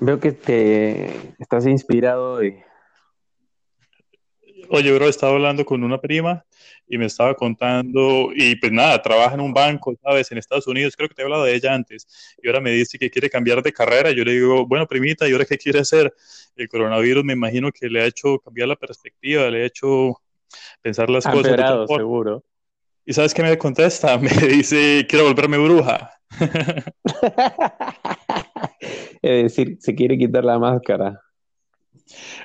Veo que te estás inspirado y Oye, bro, estaba hablando con una prima y me estaba contando, y pues nada, trabaja en un banco, ¿sabes? En Estados Unidos, creo que te he hablado de ella antes, y ahora me dice que quiere cambiar de carrera. Yo le digo, bueno, primita, ¿y ahora qué quiere hacer? El coronavirus me imagino que le ha hecho cambiar la perspectiva, le ha hecho pensar las cosas. de seguro. ¿Y sabes qué me contesta? Me dice, quiero volverme bruja. es decir, se quiere quitar la máscara.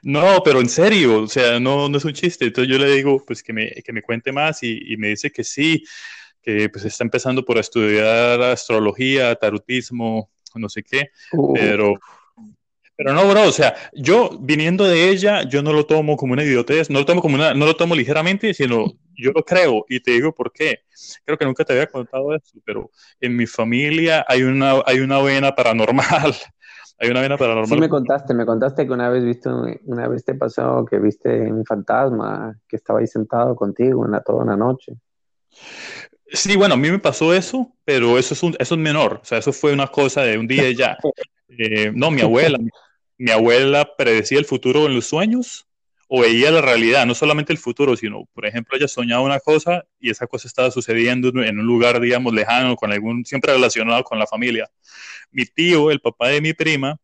No, pero en serio, o sea, no, no es un chiste. Entonces yo le digo, pues que me, que me cuente más y, me dice que sí, que pues está empezando por estudiar astrología, tarotismo, no sé qué, uh. pero, pero no, bro, o sea, yo viniendo de ella, yo no lo tomo como una idiotez, no lo tomo como una, no lo tomo ligeramente, sino yo lo creo y te digo por qué. Creo que nunca te había contado eso, pero en mi familia hay una, hay una vena paranormal. Hay una vena paranormal. Sí, me contaste, me contaste que una vez viste, una vez te pasó que viste un fantasma que estaba ahí sentado contigo en la, toda una noche. Sí, bueno, a mí me pasó eso, pero eso es, un, eso es menor. O sea, eso fue una cosa de un día y ya. Eh, no, mi abuela, mi abuela predecía el futuro en los sueños o veía la realidad, no solamente el futuro, sino, por ejemplo, ella soñaba una cosa y esa cosa estaba sucediendo en un lugar, digamos, lejano, con algún, siempre relacionado con la familia. Mi tío, el papá de mi prima,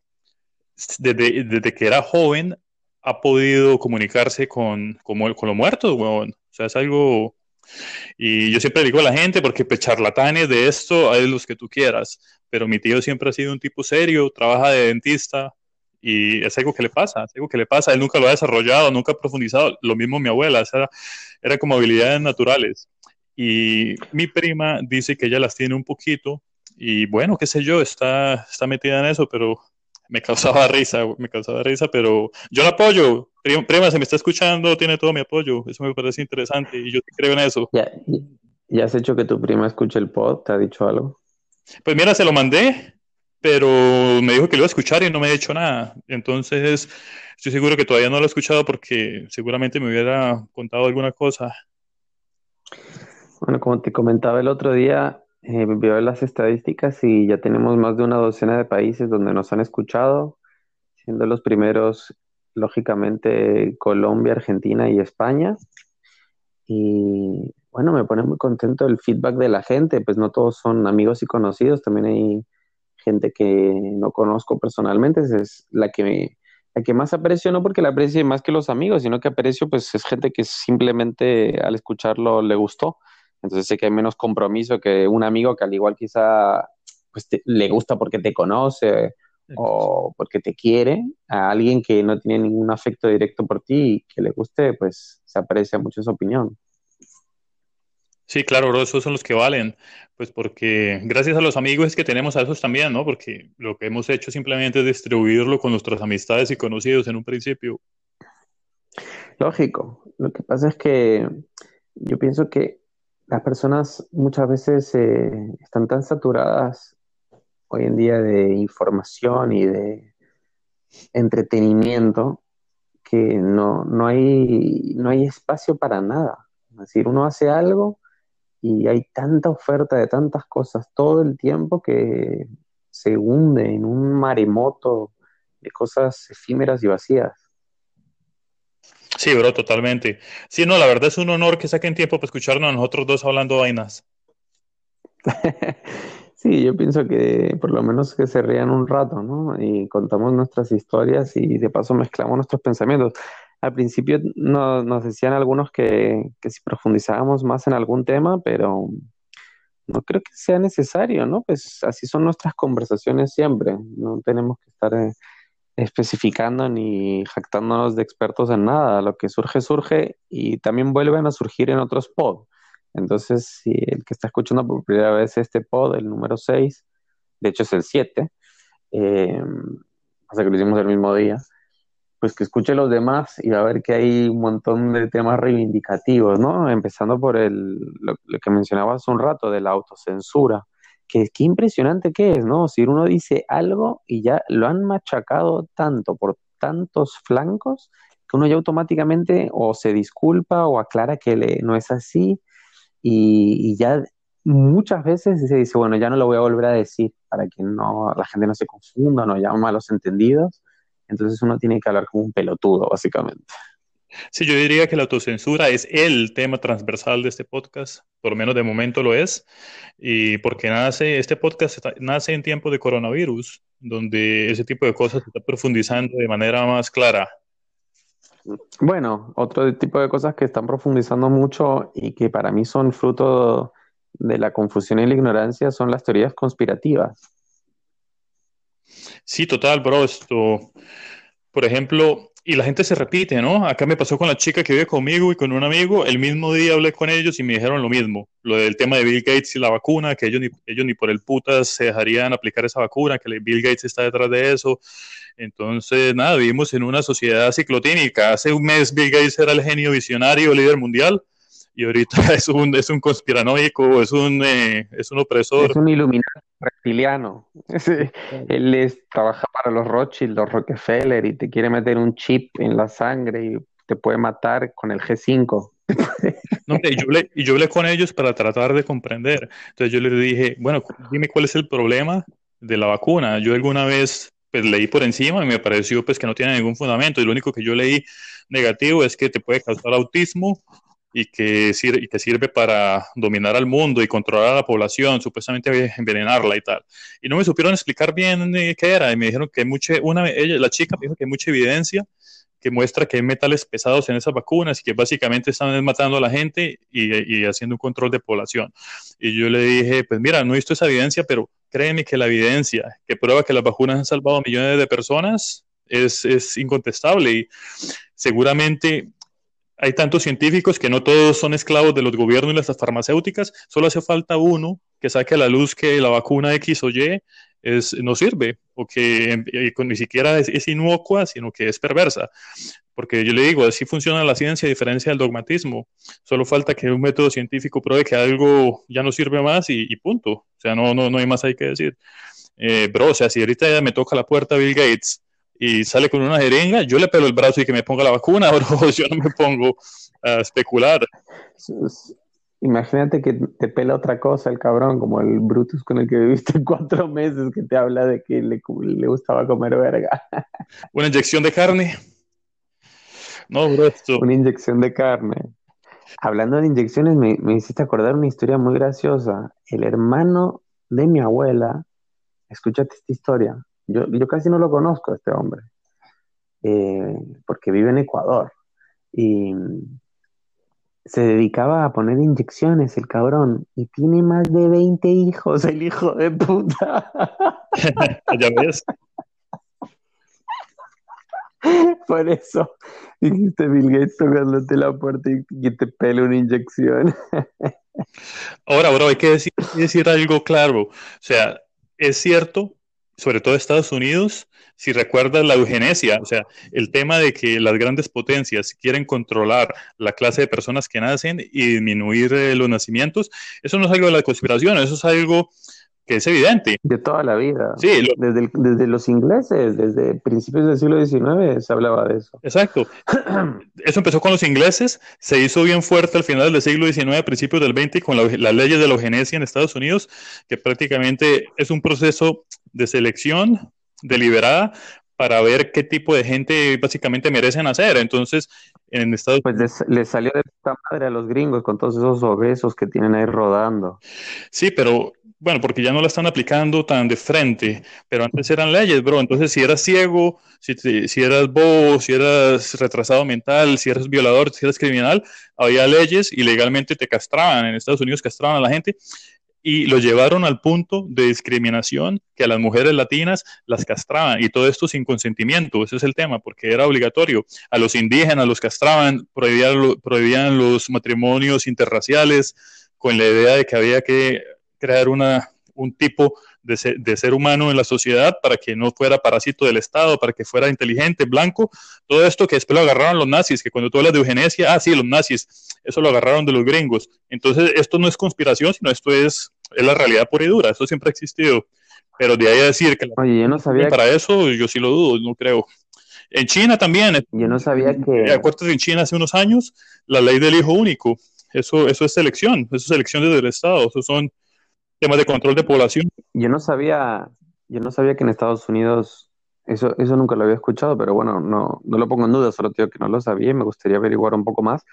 desde, que era joven, ha podido comunicarse con, con, con los muertos, O sea, es algo... Y yo siempre digo a la gente, porque pues, charlatanes de esto hay los que tú quieras, pero mi tío siempre ha sido un tipo serio, trabaja de dentista, y es algo que le pasa, es algo que le pasa, él nunca lo ha desarrollado, nunca ha profundizado, lo mismo mi abuela, era, era como habilidades naturales. Y mi prima dice que ella las tiene un poquito y bueno, qué sé yo, está, está metida en eso, pero me causaba risa, me causaba risa, pero yo la apoyo. Prima, se me está escuchando, tiene todo mi apoyo, eso me parece interesante y yo creo en eso. ¿Ya, ¿Ya has hecho que tu prima escuche el pod? ¿Te ha dicho algo? Pues mira, se lo mandé pero me dijo que lo iba a escuchar y no me ha dicho nada. Entonces, estoy seguro que todavía no lo he escuchado porque seguramente me hubiera contado alguna cosa. Bueno, como te comentaba el otro día, eh, las estadísticas y ya tenemos más de una docena de países donde nos han escuchado, siendo los primeros, lógicamente, Colombia, Argentina y España. Y bueno, me pone muy contento el feedback de la gente, pues no todos son amigos y conocidos, también hay gente que no conozco personalmente, es la que, la que más aprecio, no porque la aprecie más que los amigos, sino que aprecio, pues es gente que simplemente al escucharlo le gustó. Entonces sé que hay menos compromiso que un amigo que al igual quizá pues le gusta porque te conoce o porque te quiere, a alguien que no tiene ningún afecto directo por ti y que le guste, pues se aprecia mucho su opinión. Sí, claro, esos son los que valen, pues porque gracias a los amigos que tenemos a esos también, ¿no? Porque lo que hemos hecho simplemente es distribuirlo con nuestras amistades y conocidos en un principio. Lógico, lo que pasa es que yo pienso que las personas muchas veces eh, están tan saturadas hoy en día de información y de entretenimiento que no, no, hay, no hay espacio para nada. Es decir, uno hace algo y hay tanta oferta de tantas cosas todo el tiempo que se hunde en un maremoto de cosas efímeras y vacías. Sí, bro, totalmente. Sí, no, la verdad es un honor que saquen tiempo para escucharnos a nosotros dos hablando vainas. sí, yo pienso que por lo menos que se rían un rato, ¿no? Y contamos nuestras historias y de paso mezclamos nuestros pensamientos. Al principio nos decían algunos que, si profundizábamos más en algún tema, pero no creo que sea necesario, ¿no? Pues así son nuestras conversaciones siempre. No tenemos que estar eh, especificando ni jactándonos de expertos en nada. Lo que surge, surge y también vuelven a surgir en otros pods. Entonces, si el que está escuchando por primera vez este pod, el número 6, de hecho es el 7, eh, que lo hicimos el mismo día, pues que escuche los demás y va a ver que hay un montón de temas reivindicativos, ¿no? Empezando por el, lo, que mencionabas hace un rato de la autocensura, que qué impresionante que es, ¿no? Si uno dice algo y ya lo han machacado tanto por tantos flancos que uno ya automáticamente o se disculpa o aclara que no es así y, y ya muchas veces se dice, bueno, ya no lo voy a volver a decir para que no, la gente no se confunda, no llame malos entendidos. Entonces uno tiene que hablar como un pelotudo, básicamente. Sí, yo diría que la autocensura es el tema transversal de este podcast, por lo menos de momento lo es, y porque nace, este podcast nace en tiempo de coronavirus, donde ese tipo de cosas se está profundizando de manera más clara. Bueno, otro tipo de cosas que están profundizando mucho y que para mí son fruto de la confusión y la ignorancia son las teorías conspirativas. Sí, total, bro. Esto, por ejemplo, y la gente se repite, ¿no? Acá me pasó con la chica que vive conmigo y con un amigo. El mismo día hablé con ellos y me dijeron lo mismo. Lo del tema de Bill Gates y la vacuna, que ellos ni, ellos ni por el putas se dejarían aplicar esa vacuna, que Bill Gates está detrás de eso. Entonces, nada, vivimos en una sociedad ciclotínica. Hace un mes Bill Gates era el genio visionario, líder mundial y ahorita es un, es un conspiranoico, es un, eh, es un opresor. Es un iluminado reptiliano. Él es, trabaja para los Rothschild, los Rockefeller y te quiere meter un chip en la sangre y te puede matar con el G5. No, y, yo hablé, y yo hablé con ellos para tratar de comprender. Entonces yo les dije, bueno, dime cuál es el problema de la vacuna. Yo alguna vez pues leí por encima y me pareció pues que no tiene ningún fundamento y lo único que yo leí negativo es que te puede causar autismo y que, sirve, y que sirve para dominar al mundo y controlar a la población, supuestamente envenenarla y tal. Y no me supieron explicar bien eh, qué era, y me dijeron que mucha, una, ella, la chica me dijo que hay mucha evidencia que muestra que hay metales pesados en esas vacunas y que básicamente están matando a la gente y, y, haciendo un control de población. Y yo le dije, pues mira, no he visto esa evidencia, pero créeme que la evidencia que prueba que las vacunas han salvado a millones de personas es, es incontestable y seguramente hay tantos científicos que no todos son esclavos de los gobiernos y las farmacéuticas, solo hace falta uno que saque a la luz que la vacuna X o Y es, no sirve o que ni siquiera es, es, inocua, sino que es perversa. Porque yo le digo, así funciona la ciencia a diferencia del dogmatismo. Solo falta que un método científico pruebe que algo ya no sirve más y, punto. O sea, no, no, no hay más hay que decir. Eh, bro, o sea, si ahorita me toca la puerta Bill Gates y sale con una jeringa, yo le pelo el brazo y que me ponga la vacuna, bro, yo no me pongo a especular. Imagínate que te pela otra cosa el cabrón, como el Brutus con el que viviste cuatro meses, que te habla de que le, le gustaba comer verga. Una inyección de carne. No, bro, esto. Una inyección de carne. Hablando de inyecciones, me, me hiciste acordar una historia muy graciosa. El hermano de mi abuela, escúchate esta historia, yo, yo casi no lo conozco a este hombre, eh, porque vive en Ecuador. Y se dedicaba a poner inyecciones, el cabrón, y tiene más de 20 hijos, el hijo de puta. ya ves. Por eso dijiste Bill Gates tocándote la puerta y que te pele una inyección. Ahora, bro, hay que decir, decir algo claro. O sea, es cierto sobre todo Estados Unidos, si recuerdas la eugenesia, o sea, el tema de que las grandes potencias quieren controlar la clase de personas que nacen y disminuir eh, los nacimientos, eso no es algo de la conspiración, eso es algo que es evidente. De toda la vida. Sí, desde, desde, los ingleses, desde principios del siglo XIX se hablaba de eso. Exacto. eso empezó con los ingleses, se hizo bien fuerte al final del siglo XIX, principios del XX, con las leyes de la eugenesia en Estados Unidos, que prácticamente es un proceso de selección deliberada para ver qué tipo de gente básicamente merecen hacer. Entonces, en Estados Unidos... Pues les, salió de puta madre a los gringos con todos esos obesos que tienen ahí rodando. Sí, pero bueno, porque ya no la están aplicando tan de frente, pero antes eran leyes, bro. Entonces, si eras ciego, si, si eras bobo, si eras retrasado mental, si eras violador, si eras criminal, había leyes y legalmente te castraban. En Estados Unidos castraban a la gente y lo llevaron al punto de discriminación que a las mujeres latinas las castraban y todo esto sin consentimiento, ese es el tema, porque era obligatorio. A los indígenas los castraban, prohibían, prohibían los matrimonios interraciales con la idea de que había que crear una, un tipo de ser, de ser, humano en la sociedad para que no fuera parásito del Estado, para que fuera inteligente, blanco, todo esto que después lo agarraron los nazis, que cuando tú hablas de eugenesia, ah, sí, los nazis, eso lo agarraron de los gringos. Entonces, esto no es conspiración, sino esto es, es la realidad pura y dura, eso siempre ha existido. Pero de ahí a decir que Oye, yo no sabía para eso, yo sí lo dudo, no creo. En China también. Yo no sabía que... Acuérdate en China hace unos años, la ley del hijo único. eso, eso es selección, eso es selección desde el Estado, eso son temas de control de población. Yo no sabía, yo no sabía que en Estados Unidos, eso, eso nunca lo había escuchado, pero bueno, no, no lo pongo en duda, solo digo que no lo sabía y me gustaría averiguar un poco más,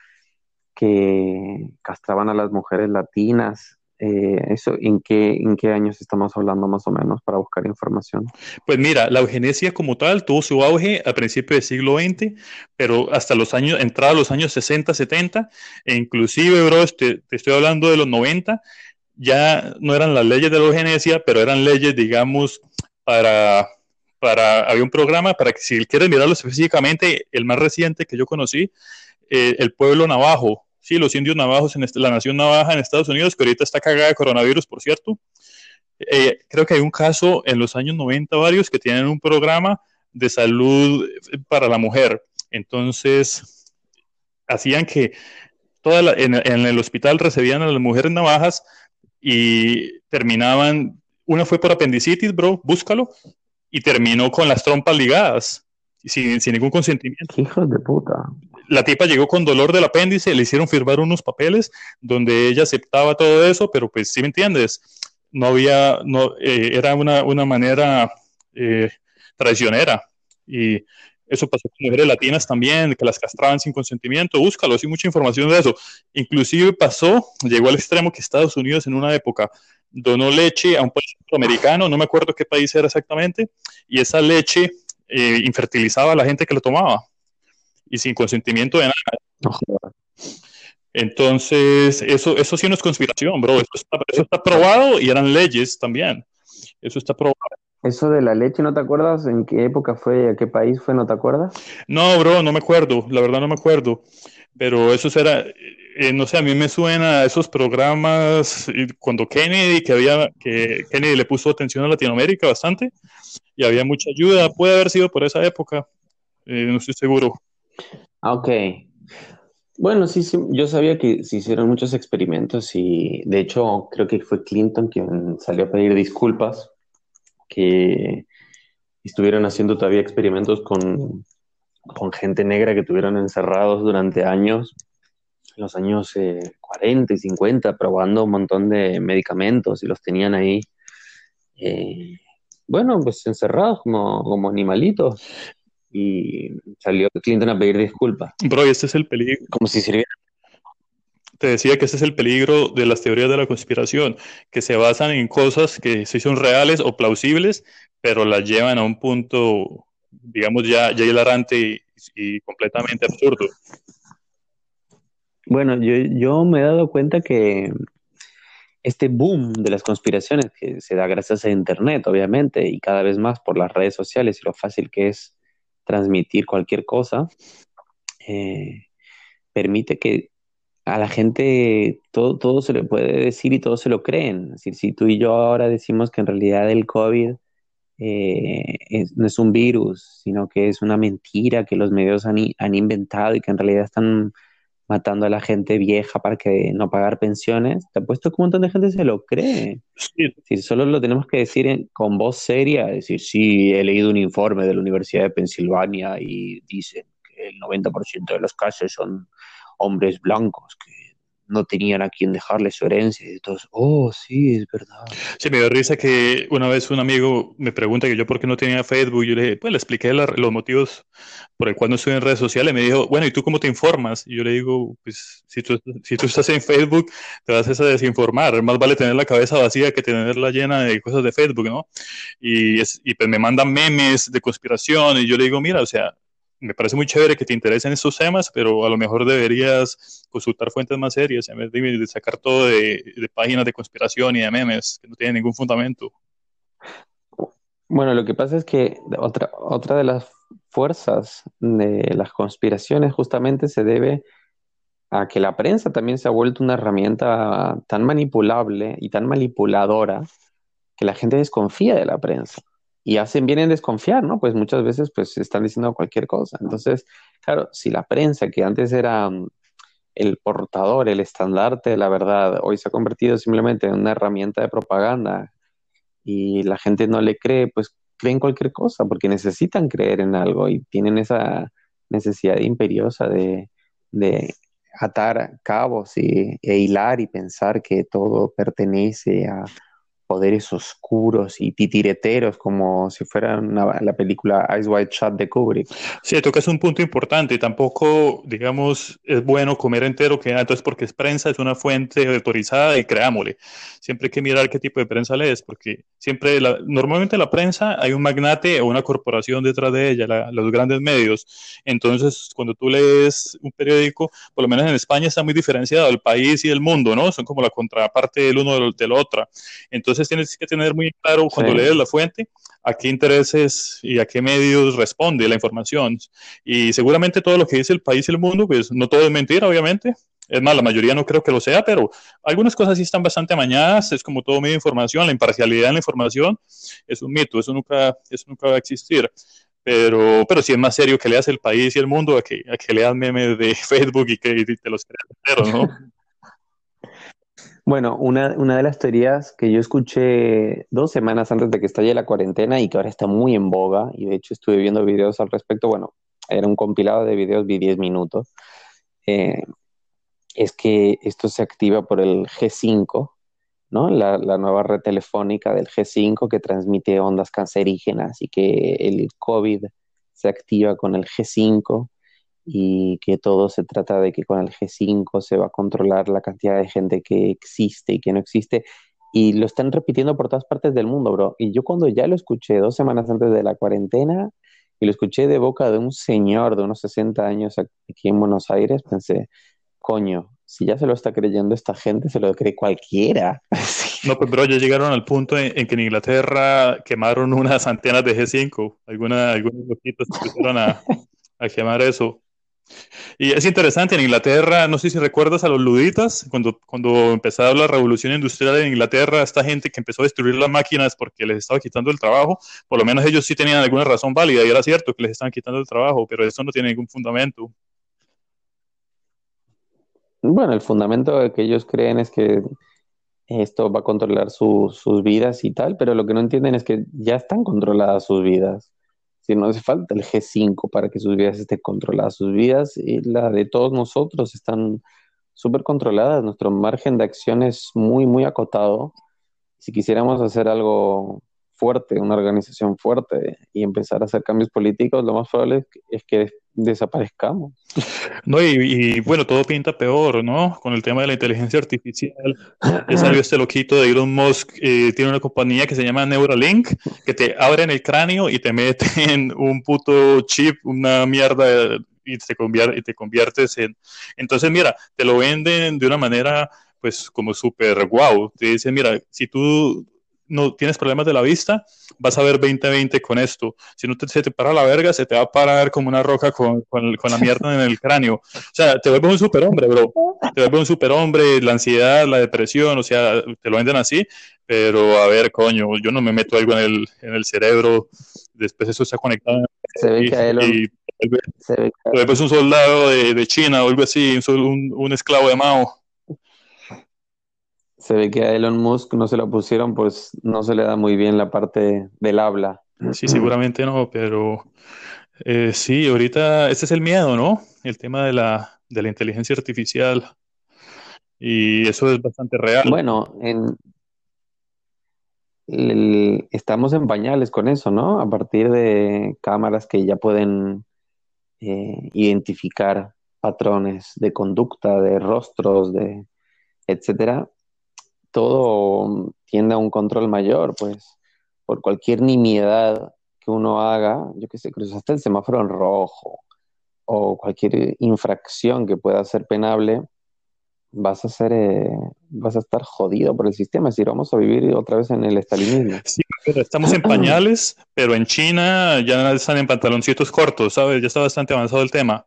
que castraban a las mujeres latinas eh, eso, ¿en qué, ¿En qué años estamos hablando más o menos para buscar información? Pues mira, la eugenesia como tal tuvo su auge a principios del siglo XX, pero hasta los años, entrada los años 60, 70, e inclusive, bro, este, te estoy hablando de los 90, ya no eran las leyes de la eugenesia, pero eran leyes, digamos, para, para, había un programa para que si quieres mirarlo específicamente, el más reciente que yo conocí, eh, el pueblo navajo, sí, los indios navajos en la nación navaja en Estados Unidos, que ahorita está cagada de coronavirus, por cierto. Eh, creo que hay un caso en los años 90 varios que tienen un programa de salud para la mujer. Entonces, hacían que toda en, el hospital recibían a las mujeres navajas y terminaban, una fue por apendicitis, bro, búscalo, y terminó con las trompas ligadas, sin, sin ningún consentimiento. Hijos de puta la tipa llegó con dolor del apéndice, le hicieron firmar unos papeles donde ella aceptaba todo eso, pero pues sí me entiendes, no había, no, eh, era una, una manera eh, traicionera. Y eso pasó con mujeres latinas también, que las castraban sin consentimiento. Búscalo, hay mucha información de eso. Inclusive pasó, llegó al extremo que Estados Unidos en una época donó leche a un país centroamericano, no me acuerdo qué país era exactamente, y esa leche eh, infertilizaba a la gente que lo tomaba y sin consentimiento de nada. Entonces, eso, eso sí no es conspiración, bro. Eso está, eso está probado y eran leyes también. Eso está probado. Eso de la leche, ¿no te acuerdas? ¿En qué época fue? ¿A qué país fue? ¿No te acuerdas? No, bro, no me acuerdo. La verdad no me acuerdo. Pero eso era, eh, no sé, a mí me suena a esos programas cuando Kennedy, que había, que Kennedy le puso atención a Latinoamérica bastante y había mucha ayuda. Puede haber sido por esa época. Eh, no estoy seguro. Ah, ok. Bueno, sí, sí, yo sabía que se hicieron muchos experimentos y de hecho creo que fue Clinton quien salió a pedir disculpas, que estuvieron haciendo todavía experimentos con, con gente negra que tuvieron encerrados durante años, en los años 40 eh, y 50, probando un montón de medicamentos y los tenían ahí, eh, bueno, pues encerrados como, como animalitos y salió Clinton a pedir disculpas. Bro, y este es el peligro. Como si sirviera. Te decía que este es el peligro de las teorías de la conspiración, que se basan en cosas que sí son reales o plausibles, pero las llevan a un punto, digamos, ya, ya hilarante y, completamente absurdo. Bueno, yo, yo me he dado cuenta que este boom de las conspiraciones que se da gracias a Internet, obviamente, y cada vez más por las redes sociales y lo fácil que es transmitir cualquier cosa, eh, permite que a la gente todo, todo se le puede decir y todo se lo creen. Es si tú y yo ahora decimos que en realidad el COVID eh, no es un virus, sino que es una mentira que los medios han, han inventado y que en realidad están matando a la gente vieja para que no pagar pensiones, te apuesto que un montón de gente se lo cree. Si solo lo tenemos que decir con voz seria, decir, sí, he leído un informe de la Universidad de Pensilvania y dicen que el 90% de los casos son hombres blancos que no tenían a quien dejarle su herencia y todos, oh, sí, es verdad. Sí, me dio risa que una vez un amigo me pregunta que yo por qué no tenía Facebook, yo le pues le expliqué los motivos por el cual no estoy en redes sociales, me dijo, bueno, ¿y tú cómo te informas? Y yo le digo, pues si tú, si tú estás en Facebook, te vas a desinformar, más vale tener la cabeza vacía que tenerla llena de cosas de Facebook, ¿no? Y, es, y pues me mandan memes de conspiración y yo le digo, mira, o sea, me parece muy chévere que te interesen estos temas, pero a lo mejor deberías consultar fuentes más serias en vez de, sacar todo de, páginas de conspiración y de memes que no tienen ningún fundamento. Bueno, lo que pasa es que otra, otra de las fuerzas de las conspiraciones justamente se debe a que la prensa también se ha vuelto una herramienta tan manipulable y tan manipuladora que la gente desconfía de la prensa y hacen bien en desconfiar, ¿no? Pues muchas veces pues están diciendo cualquier cosa. Entonces, claro, si la prensa que antes era mm, el portador, el estandarte de la verdad, hoy se ha convertido simplemente en una herramienta de propaganda y la gente no le cree, pues creen cualquier cosa porque necesitan creer en algo y tienen esa necesidad imperiosa de, atar cabos y, e hilar y pensar que todo pertenece a poderes oscuros y titireteros como si fuera la película Ice White Shot de Kubrick. Sí, tocas un punto importante. Tampoco, digamos, es bueno comer entero, que ah, entonces porque es prensa, es una fuente autorizada y creámosle. Siempre hay que mirar qué tipo de prensa lees, porque siempre, normalmente la prensa hay un magnate o una corporación detrás de ella, los grandes medios. Entonces, cuando tú lees un periódico, por lo menos en España está muy diferenciado el país y el mundo, ¿no? Son como la contraparte del uno del, del otro. Entonces, tienes que tener muy claro cuando lees la fuente a qué intereses y a qué medios responde la información. Y seguramente todo lo que dice el país y el mundo, pues no todo es mentira, obviamente. Es más, la mayoría no creo que lo sea, pero algunas cosas sí están bastante amañadas. Es como todo medio de información. La imparcialidad en la información es un mito. Eso nunca, eso nunca va a existir pero, pero sí es más serio que leas el país y el mundo a que, a que leas memes de Facebook y que te los creas ¿no? Bueno, una, una, de las teorías que yo escuché dos semanas antes de que estalle la cuarentena y que ahora está muy en boga, y de hecho estuve viendo videos al respecto, bueno, era un compilado de videos de 10 minutos, eh, es que esto se activa por el G5, ¿no? La, la, nueva red telefónica del G5 que transmite ondas cancerígenas y que el COVID se activa con el G5 y que todo se trata de que con el G5 se va a controlar la cantidad de gente que existe y que no existe. Y lo están repitiendo por todas partes del mundo, bro. Y yo cuando ya lo escuché dos semanas antes de la cuarentena y lo escuché de boca de un señor de unos 60 años aquí en Buenos Aires, pensé, coño, si ya se lo está creyendo esta gente, se lo cree cualquiera. No, pues bro, ya llegaron al punto en, que en Inglaterra quemaron unas antenas de G5. Alguna, algunos loquitos empezaron a, a quemar eso. Y es interesante, en Inglaterra, no sé si recuerdas a los luditas, cuando, cuando empezó la revolución industrial en Inglaterra, esta gente que empezó a destruir las máquinas porque les estaba quitando el trabajo, por lo menos ellos sí tenían alguna razón válida y era cierto que les estaban quitando el trabajo, pero eso no tiene ningún fundamento. Bueno, el fundamento que ellos creen es que esto va a controlar sus vidas y tal, pero lo que no entienden es que ya están controladas sus vidas si no hace falta el G5 para que sus vidas estén controladas. Sus vidas y la de todos nosotros están súper controladas. Nuestro margen de acción es muy, muy acotado. Si quisiéramos hacer algo fuerte, una organización fuerte y empezar a hacer cambios políticos, lo más probable es que desaparezcamos. No, y, bueno, todo pinta peor, ¿no? Con el tema de la inteligencia artificial. Ya salió este loquito de Elon Musk, eh, tiene una compañía que se llama Neuralink, que te abre en el cráneo y te meten un puto chip, una mierda, y te, convierte, y te conviertes en... Entonces, mira, te lo venden de una manera, pues, como súper guau. Te dicen, mira, si tú no tienes problemas de la vista, vas a ver 20-20 con esto. Si no te, se te para la verga, se te va a parar como una roca con, con, la mierda en el cráneo. O sea, te vuelves un superhombre, bro. Te vuelves un superhombre, la ansiedad, la depresión, o sea, te lo venden así. Pero a ver, coño, yo no me meto algo en el, en el cerebro, después eso está conectado. Se ve que a Elon, y, se ve que... un soldado de, de, China o algo así, un, un esclavo de Mao. Se ve que a Elon Musk no se lo pusieron, pues no se le da muy bien la parte del habla. Sí, seguramente no, pero eh, sí, ahorita ese es el miedo, ¿no? El tema de la, de la inteligencia artificial. Y eso es bastante real. Bueno, en, estamos en pañales con eso, ¿no? A partir de cámaras que ya pueden eh, identificar patrones de conducta, de rostros, de etcétera, todo tiende a un control mayor, pues por cualquier nimiedad que uno haga, yo que sé, cruzaste el semáforo en rojo o cualquier infracción que pueda ser penable, vas a ser, eh, vas a estar jodido por el sistema, es decir, vamos a vivir otra vez en el estalinismo. Sí, pero estamos en pañales, pero en China ya están en pantaloncitos cortos, ¿sabes? Ya está bastante avanzado el tema.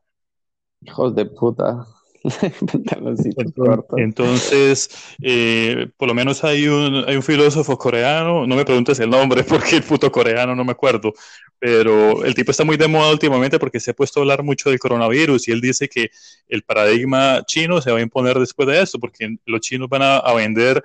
Hijos de puta. Entonces, eh, por lo menos hay un, hay un filósofo coreano, no me preguntes el nombre porque el puto coreano no me acuerdo, pero el tipo está muy de moda últimamente porque se ha puesto a hablar mucho del coronavirus y él dice que el paradigma chino se va a imponer después de esto porque los chinos van a, vender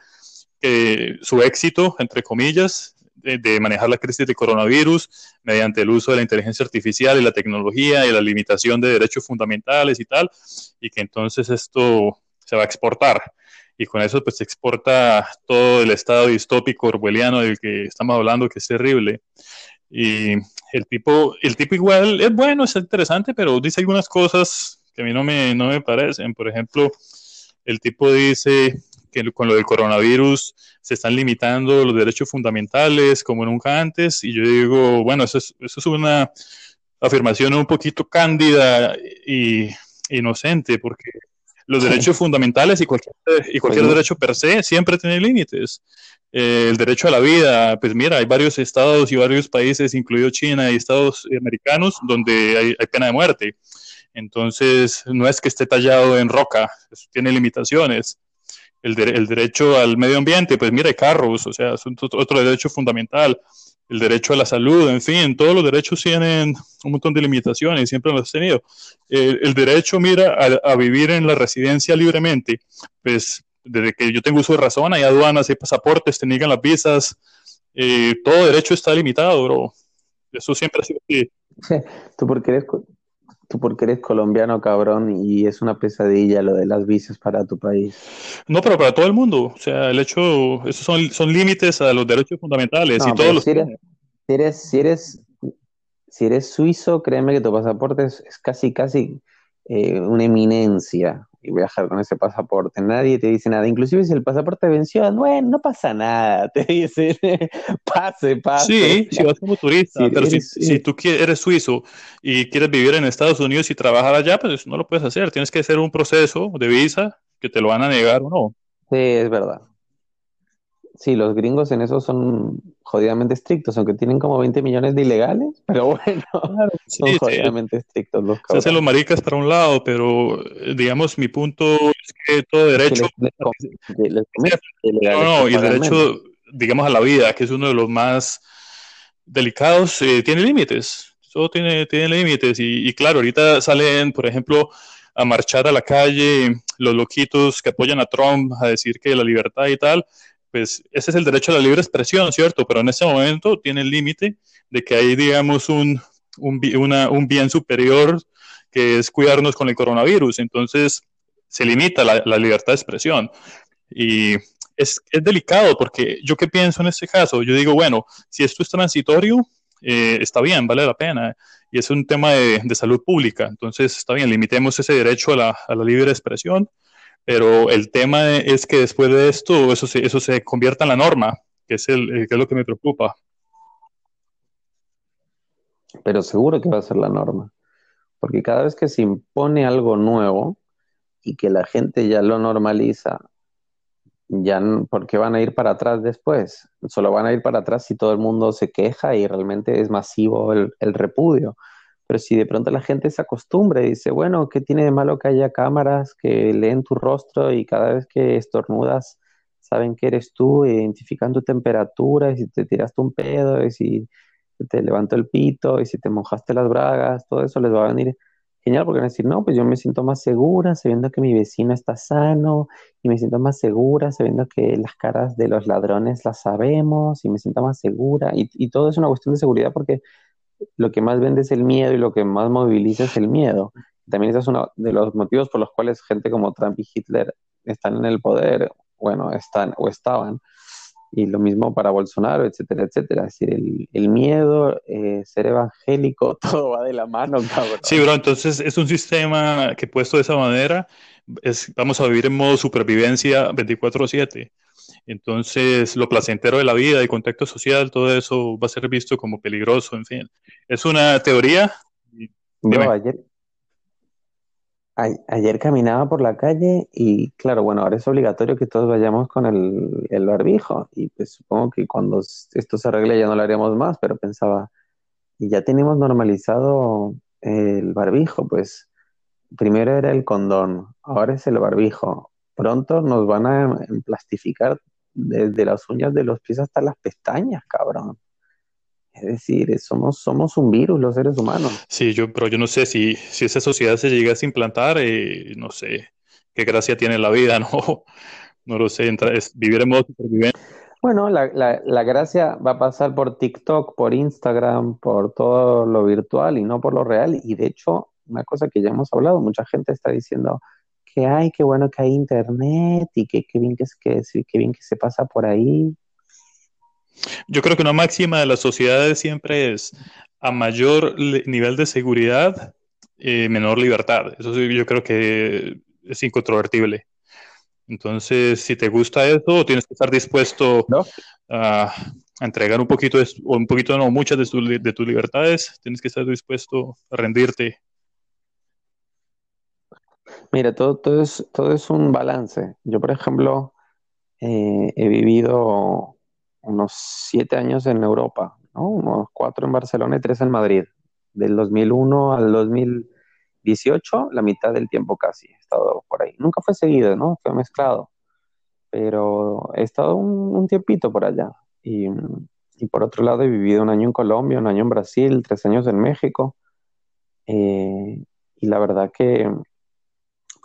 eh, su éxito, entre comillas, de, manejar la crisis de coronavirus mediante el uso de la inteligencia artificial y la tecnología y la limitación de derechos fundamentales y tal, y que entonces esto se va a exportar. Y con eso pues se exporta todo el estado distópico orwelliano del que estamos hablando, que es terrible. Y el tipo, el tipo igual es bueno, es interesante, pero dice algunas cosas que a mí no me, no me parecen. Por ejemplo, el tipo dice que con lo del coronavirus se están limitando los derechos fundamentales como nunca antes. Y yo digo, bueno, eso es, eso es una afirmación un poquito cándida y inocente, porque los derechos fundamentales y cualquier, y cualquier derecho per se siempre tiene límites. Eh, el derecho a la vida, pues mira, hay varios estados y varios países, incluido China y Estados americanos, donde hay, hay pena de muerte. Entonces, no es que esté tallado en roca, tiene limitaciones el, derecho al medio ambiente, pues mira, carros, o sea, es otro derecho fundamental, el derecho a la salud, en fin, todos los derechos tienen un montón de limitaciones, siempre lo has tenido. el derecho, mira, a, vivir en la residencia libremente, pues desde que yo tengo uso de razón, hay aduanas, hay pasaportes, te niegan las visas, eh, todo derecho está limitado, bro. Eso siempre ha sido así. Tú porque eres Tú porque eres colombiano, cabrón, y es una pesadilla lo de las visas para tu país. No, pero para todo el mundo. O sea, el hecho, esos son, son límites a los derechos fundamentales y todos los... Si eres, si eres, si eres, si eres suizo, créeme que tu pasaporte es, es casi, casi eh, una eminencia y viajar con ese pasaporte. Nadie te dice nada. Inclusive si el pasaporte venció, bueno, no pasa nada. Te dicen, pase, pase. Sí, si vas como turista. pero si, tú eres suizo y quieres vivir en Estados Unidos y trabajar allá, pues no lo puedes hacer. Tienes que hacer un proceso de visa que te lo van a negar o no. Sí, es verdad. Sí, los gringos en eso son jodidamente estrictos, aunque tienen como 20 millones de ilegales, pero bueno, son jodidamente estrictos los cabrones. Se hacen los maricas para un lado, pero eh, digamos, mi punto es que todo derecho... no, no, y el derecho, digamos, a la vida, que es uno de los más delicados, eh, tiene límites. Todo tiene, tiene límites. Y, y claro, ahorita salen, por ejemplo, a marchar a la calle los loquitos que apoyan a Trump a decir que la libertad y tal, pues ese es el derecho a la libre expresión, ¿cierto? Pero en ese momento tiene el límite de que hay, digamos, un, un, bien superior que es cuidarnos con el coronavirus. Entonces, se limita la, la libertad de expresión. Y es, es, delicado porque yo qué pienso en este caso, yo digo, bueno, si esto es transitorio, eh, está bien, vale la pena. Y es un tema de, de, salud pública. Entonces, está bien, limitemos ese derecho a la, a la libre expresión pero el tema es que después de esto eso se, eso se convierta en la norma, que es, el, que es lo que me preocupa. Pero seguro que va a ser la norma, porque cada vez que se impone algo nuevo y que la gente ya lo normaliza, ya porque van a ir para atrás después, solo van a ir para atrás si todo el mundo se queja y realmente es masivo el, el repudio. Pero si de pronto la gente se acostumbra y dice, bueno, ¿qué tiene de malo que haya cámaras que leen tu rostro y cada vez que estornudas saben que eres tú, identifican tu temperatura y si te tiraste un pedo y si te levantó el pito y si te mojaste las bragas, todo eso les va a venir genial porque van a decir, no, pues yo me siento más segura sabiendo que mi vecino está sano y me siento más segura sabiendo que las caras de los ladrones las sabemos y me siento más segura y, y todo es una cuestión de seguridad porque lo que más vende es el miedo y lo que más moviliza es el miedo. También ese es uno de los motivos por los cuales gente como Trump y Hitler están en el poder, bueno, están o estaban. Y lo mismo para Bolsonaro, etcétera, etcétera. Es decir, el, miedo, eh, ser evangélico, todo va de la mano, cabrón. Sí, bro, entonces es un sistema que puesto de esa manera, es, vamos a vivir en modo supervivencia 24/7. Entonces, lo placentero de la vida y contexto social, todo eso va a ser visto como peligroso, en fin. Es una teoría. ayer, ayer caminaba por la calle y, claro, bueno, ahora es obligatorio que todos vayamos con el, el barbijo. Y pues supongo que cuando esto se arregle ya no lo haremos más, pero pensaba, y ya tenemos normalizado el barbijo, pues primero era el condón, ahora es el barbijo. Pronto nos van a plastificar desde las uñas de los pies hasta las pestañas, cabrón. Es decir, somos, somos un virus los seres humanos. Sí, yo, pero yo no sé si, si esa sociedad se llegase a implantar, eh, no sé qué gracia tiene la vida, ¿no? No lo sé, vivir en modo supervivencia. Bueno, la, la, la gracia va a pasar por TikTok, por Instagram, por todo lo virtual y no por lo real. Y de hecho, una cosa que ya hemos hablado, mucha gente está diciendo que ay, qué bueno que hay internet y que, qué bien que, que, qué bien que se pasa por ahí. Yo creo que una máxima de las sociedades siempre es a mayor nivel de seguridad, eh, menor libertad. Eso sí, yo creo que es incontrovertible. Entonces, si te gusta eso, tienes que estar dispuesto ¿No? a, a, entregar un poquito, de, o un poquito, no, muchas de, tu, de tus libertades. Tienes que estar dispuesto a rendirte. Mira, todo, todo, es, todo es un balance. Yo, por ejemplo, eh, he vivido unos siete años en Europa, ¿no? Unos cuatro en Barcelona y tres en Madrid. Del 2001 al 2018, la mitad del tiempo casi he estado por ahí. Nunca fue seguido, ¿no? Fue mezclado. Pero he estado un, un tiempito por allá. Y, y, por otro lado, he vivido un año en Colombia, un año en Brasil, tres años en México. Eh, y la verdad que,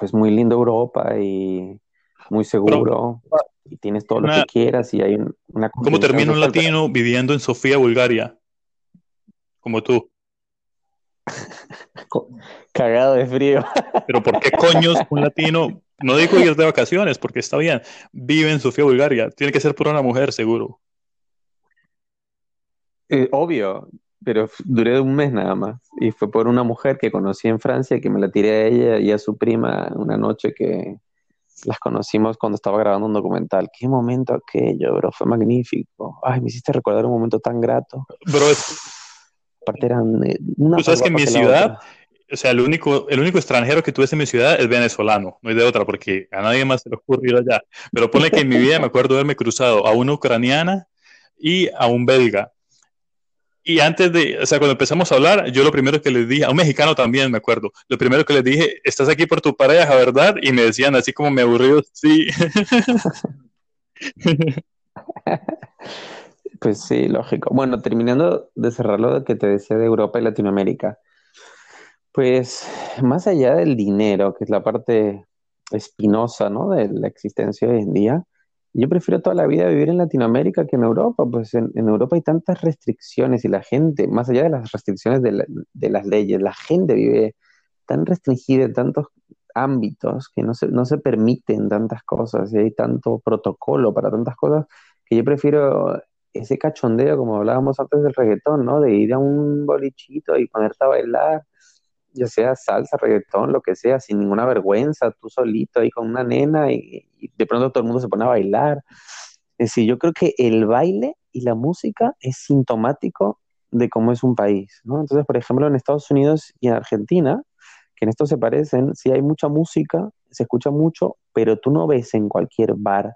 pues muy lindo Europa y muy seguro. Pero, y tienes todo una, lo que quieras y hay una... ¿Cómo termina un latino viviendo en Sofía, Bulgaria? Como tú. Cagado de frío. Pero ¿por qué coños un latino, no digo ir de vacaciones, porque está bien, vive en Sofía, Bulgaria? Tiene que ser por una mujer, seguro. Eh, obvio, pero duré un mes nada más. Y fue por una mujer que conocí en Francia, que me la tiré a ella y a su prima una noche que las conocimos cuando estaba grabando un documental. Qué momento aquello, bro, fue magnífico. Ay, me hiciste recordar un momento tan grato. Bro, es... aparte eran eh, una Tú sabes que en mi ciudad, o sea, el único, el único extranjero que tuve en mi ciudad es venezolano, no hay de otra, porque a nadie más se le ocurre ir allá. Pero ponle que en mi vida me acuerdo haberme cruzado a una ucraniana y a un belga. Y antes de, o sea, cuando empezamos a hablar, yo lo primero que les dije, a un mexicano también me acuerdo, lo primero que les dije, estás aquí por tu pareja, ¿verdad? Y me decían así como me aburrió, sí. pues sí, lógico. Bueno, terminando de cerrar lo que te decía de Europa y Latinoamérica, pues más allá del dinero, que es la parte espinosa, ¿no? De la existencia hoy en día, yo prefiero toda la vida vivir en Latinoamérica que en Europa, pues en, en Europa hay tantas restricciones y la gente, más allá de las restricciones de, la, de, las leyes, la gente vive tan restringida en tantos ámbitos que no se, no se permiten tantas cosas y hay tanto protocolo para tantas cosas que yo prefiero ese cachondeo, como hablábamos antes del reggaetón, ¿no? De ir a un bolichito y ponerte a bailar ya sea salsa, reggaetón, lo que sea, sin ninguna vergüenza, tú solito ahí con una nena y, de pronto todo el mundo se pone a bailar. Es decir, yo creo que el baile y la música es sintomático de cómo es un país. Entonces, por ejemplo, en Estados Unidos y en Argentina, que en esto se parecen, sí hay mucha música, se escucha mucho, pero tú no ves en cualquier bar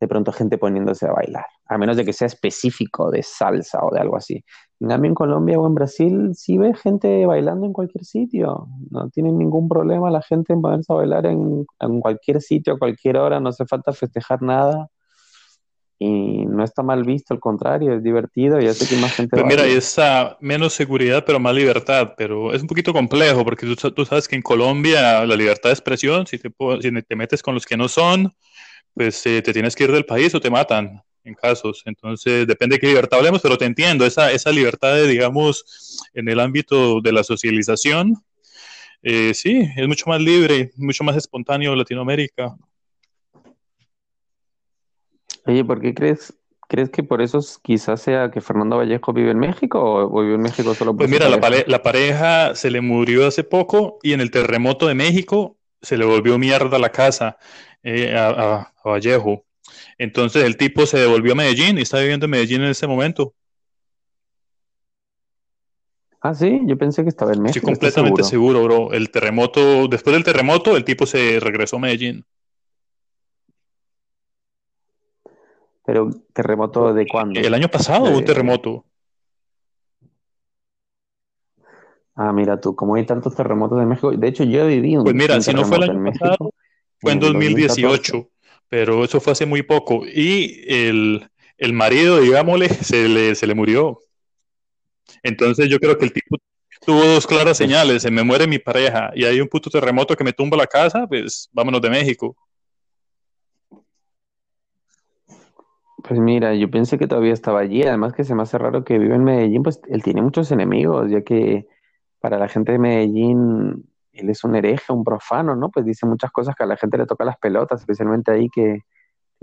de pronto gente poniéndose a bailar, a menos de que sea específico de salsa o de algo así. En cambio, en Colombia o en Brasil sí ves gente bailando en cualquier sitio, no tienen ningún problema la gente en ponerse a bailar en, en cualquier sitio, a cualquier hora, no hace falta festejar nada. Y no está mal visto, al contrario, es divertido. Y hace que más gente... Pues mira, hay esa menos seguridad pero más libertad, pero es un poquito complejo porque tú, tú sabes que en Colombia la libertad de expresión, si te, si te metes con los que no son, pues eh, te tienes que ir del país o te matan en casos. Entonces, depende de qué libertad hablemos, pero te entiendo, esa, esa libertad, de, digamos, en el ámbito de la socialización, eh, sí, es mucho más libre, mucho más espontáneo Latinoamérica. Oye, ¿por qué crees, crees que por eso quizás sea que Fernando Vallejo vive en México o vive en México solo por Pues mira, la, pare la pareja se le murió hace poco y en el terremoto de México se le volvió mierda la casa eh, a, a, a, Vallejo. Entonces el tipo se devolvió a Medellín y está viviendo en Medellín en ese momento. Ah, sí, yo pensé que estaba en México. Estoy completamente seguro? seguro, bro. El terremoto, después del terremoto, el tipo se regresó a Medellín. Pero terremoto de cuándo? El año pasado hubo un terremoto. Ah, mira tú, como hay tantos terremotos en México. De hecho, yo viví un Pues mira, si no fue el año pasado, fue en 2018, 2014. Pero eso fue hace muy poco. Y el, el marido, digámosle, se le, se le murió. Entonces yo creo que el tipo tuvo dos claras señales, se me muere mi pareja y hay un puto terremoto que me tumba la casa, pues vámonos de México. Pues mira, yo pensé que todavía estaba allí, además que se me hace raro que vive en Medellín, pues él tiene muchos enemigos, ya que para la gente de Medellín él es un hereje, un profano, ¿no? Pues dice muchas cosas que a la gente le toca las pelotas, especialmente ahí que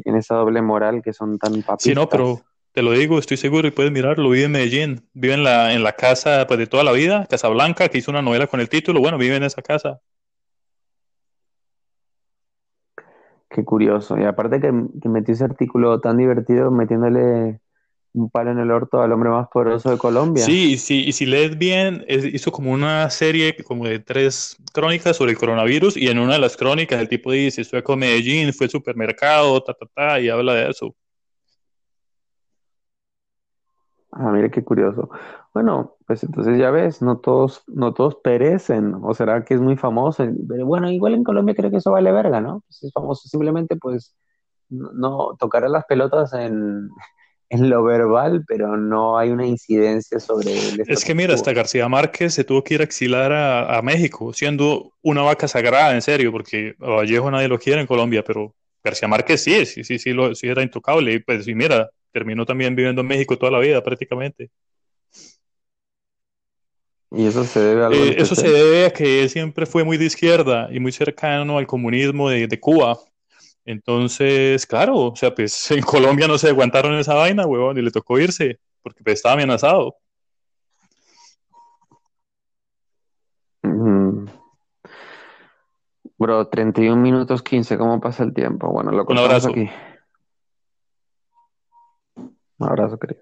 tienen esa doble moral que son tan papistas. Sí, no, pero te lo digo, estoy seguro y puedes mirarlo, vive en Medellín, vive en la, en la casa pues, de toda la vida, Casa Blanca, que hizo una novela con el título, bueno, vive en esa casa. Qué curioso. Y aparte que, que metió ese artículo tan divertido metiéndole un palo en el orto al hombre más poderoso de Colombia. Sí, sí, y si lees bien, es- hizo como una serie como de tres crónicas sobre el coronavirus y en una de las crónicas el tipo dice, estoy con Medellín, fue al supermercado, ta, ta, ta, y habla de eso. Ah, mira qué curioso. Bueno, pues entonces ya ves, no todos, no todos perecen, o será que es muy famoso, pero bueno, igual en Colombia creo que eso vale verga, ¿no? Pues es famoso, simplemente pues no, tocará las pelotas en, en lo verbal, pero no hay una incidencia sobre el Es que mira, hasta García Márquez se tuvo que ir a exilar a, a México, siendo una vaca sagrada, en serio, porque a Vallejo nadie lo quiere en Colombia, pero García Márquez sí, sí, sí, sí, lo, sí era intocable, y pues y mira, terminó también viviendo en México toda la vida prácticamente. Y eso se debe a algo Eh, eso se especial. debe a que él siempre fue muy de izquierda y muy cercano al comunismo de, de Cuba. Entonces, claro, o sea, pues en Colombia no se aguantaron esa vaina, huevón, y le tocó irse, porque pues, estaba amenazado. Mm. Bro, 31 minutos 15, ¿cómo pasa el tiempo? Bueno, lo Un abrazo. aquí. Un abrazo, querido.